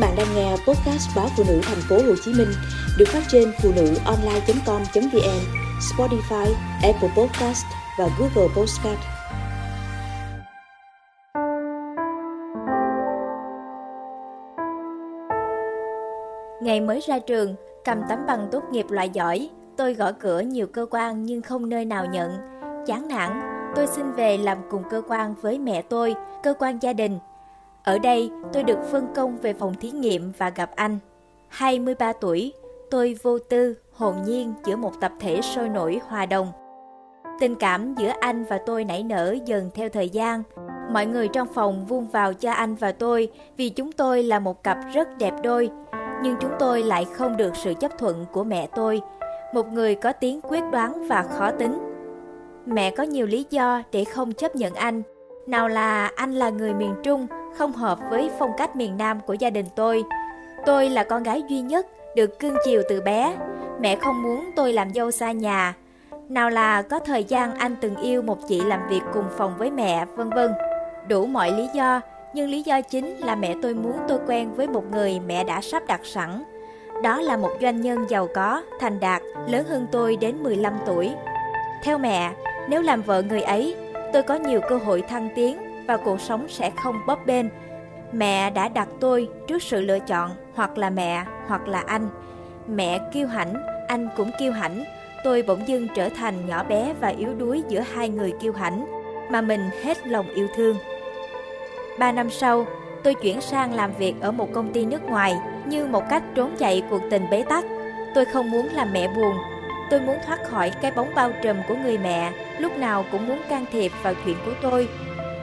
bạn đang nghe podcast báo phụ nữ thành phố Hồ Chí Minh được phát trên phụ nữ online.com.vn, Spotify, Apple Podcast và Google Podcast. Ngày mới ra trường, cầm tấm bằng tốt nghiệp loại giỏi, tôi gõ cửa nhiều cơ quan nhưng không nơi nào nhận. Chán nản, tôi xin về làm cùng cơ quan với mẹ tôi, cơ quan gia đình ở đây, tôi được phân công về phòng thí nghiệm và gặp anh. 23 tuổi, tôi vô tư, hồn nhiên giữa một tập thể sôi nổi hòa đồng. Tình cảm giữa anh và tôi nảy nở dần theo thời gian. Mọi người trong phòng vung vào cho anh và tôi vì chúng tôi là một cặp rất đẹp đôi. Nhưng chúng tôi lại không được sự chấp thuận của mẹ tôi, một người có tiếng quyết đoán và khó tính. Mẹ có nhiều lý do để không chấp nhận anh. Nào là anh là người miền Trung, không hợp với phong cách miền Nam của gia đình tôi. Tôi là con gái duy nhất, được cưng chiều từ bé. Mẹ không muốn tôi làm dâu xa nhà. Nào là có thời gian anh từng yêu một chị làm việc cùng phòng với mẹ, vân vân. Đủ mọi lý do, nhưng lý do chính là mẹ tôi muốn tôi quen với một người mẹ đã sắp đặt sẵn. Đó là một doanh nhân giàu có, thành đạt, lớn hơn tôi đến 15 tuổi. Theo mẹ, nếu làm vợ người ấy, tôi có nhiều cơ hội thăng tiến và cuộc sống sẽ không bấp bênh. Mẹ đã đặt tôi trước sự lựa chọn hoặc là mẹ hoặc là anh. Mẹ kiêu hãnh, anh cũng kiêu hãnh. Tôi bỗng dưng trở thành nhỏ bé và yếu đuối giữa hai người kiêu hãnh mà mình hết lòng yêu thương. Ba năm sau, tôi chuyển sang làm việc ở một công ty nước ngoài như một cách trốn chạy cuộc tình bế tắc. Tôi không muốn làm mẹ buồn. Tôi muốn thoát khỏi cái bóng bao trùm của người mẹ, lúc nào cũng muốn can thiệp vào chuyện của tôi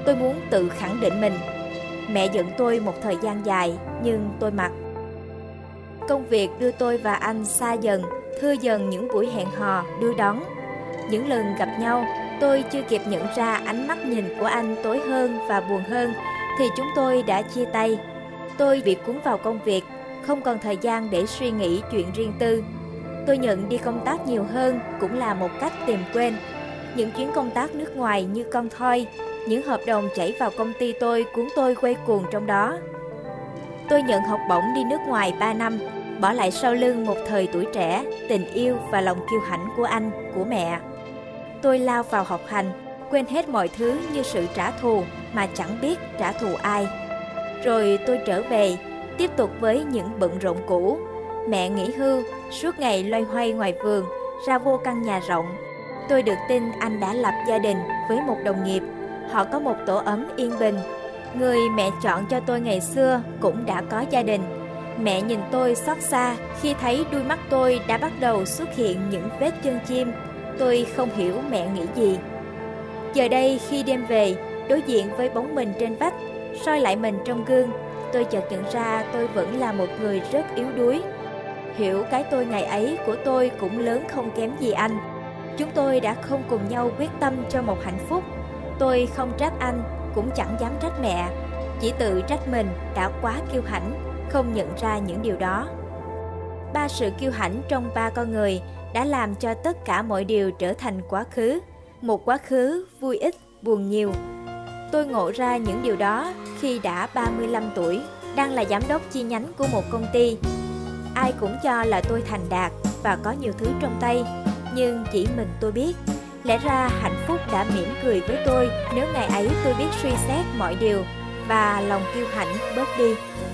Tôi muốn tự khẳng định mình. Mẹ giận tôi một thời gian dài, nhưng tôi mặc. Công việc đưa tôi và anh xa dần, thưa dần những buổi hẹn hò, đưa đón. Những lần gặp nhau, tôi chưa kịp nhận ra ánh mắt nhìn của anh tối hơn và buồn hơn, thì chúng tôi đã chia tay. Tôi bị cuốn vào công việc, không còn thời gian để suy nghĩ chuyện riêng tư. Tôi nhận đi công tác nhiều hơn cũng là một cách tìm quên. Những chuyến công tác nước ngoài như con thoi, những hợp đồng chảy vào công ty tôi cuốn tôi quay cuồng trong đó. Tôi nhận học bổng đi nước ngoài 3 năm, bỏ lại sau lưng một thời tuổi trẻ, tình yêu và lòng kiêu hãnh của anh, của mẹ. Tôi lao vào học hành, quên hết mọi thứ như sự trả thù mà chẳng biết trả thù ai. Rồi tôi trở về, tiếp tục với những bận rộn cũ. Mẹ nghỉ hưu, suốt ngày loay hoay ngoài vườn, ra vô căn nhà rộng. Tôi được tin anh đã lập gia đình với một đồng nghiệp họ có một tổ ấm yên bình. Người mẹ chọn cho tôi ngày xưa cũng đã có gia đình. Mẹ nhìn tôi xót xa khi thấy đuôi mắt tôi đã bắt đầu xuất hiện những vết chân chim. Tôi không hiểu mẹ nghĩ gì. Giờ đây khi đêm về, đối diện với bóng mình trên vách, soi lại mình trong gương, tôi chợt nhận ra tôi vẫn là một người rất yếu đuối. Hiểu cái tôi ngày ấy của tôi cũng lớn không kém gì anh. Chúng tôi đã không cùng nhau quyết tâm cho một hạnh phúc Tôi không trách anh, cũng chẳng dám trách mẹ, chỉ tự trách mình đã quá kiêu hãnh, không nhận ra những điều đó. Ba sự kiêu hãnh trong ba con người đã làm cho tất cả mọi điều trở thành quá khứ, một quá khứ vui ít, buồn nhiều. Tôi ngộ ra những điều đó khi đã 35 tuổi, đang là giám đốc chi nhánh của một công ty. Ai cũng cho là tôi thành đạt và có nhiều thứ trong tay, nhưng chỉ mình tôi biết Lẽ ra hạnh phúc đã mỉm cười với tôi, nếu ngày ấy tôi biết suy xét mọi điều và lòng kiêu hãnh bớt đi.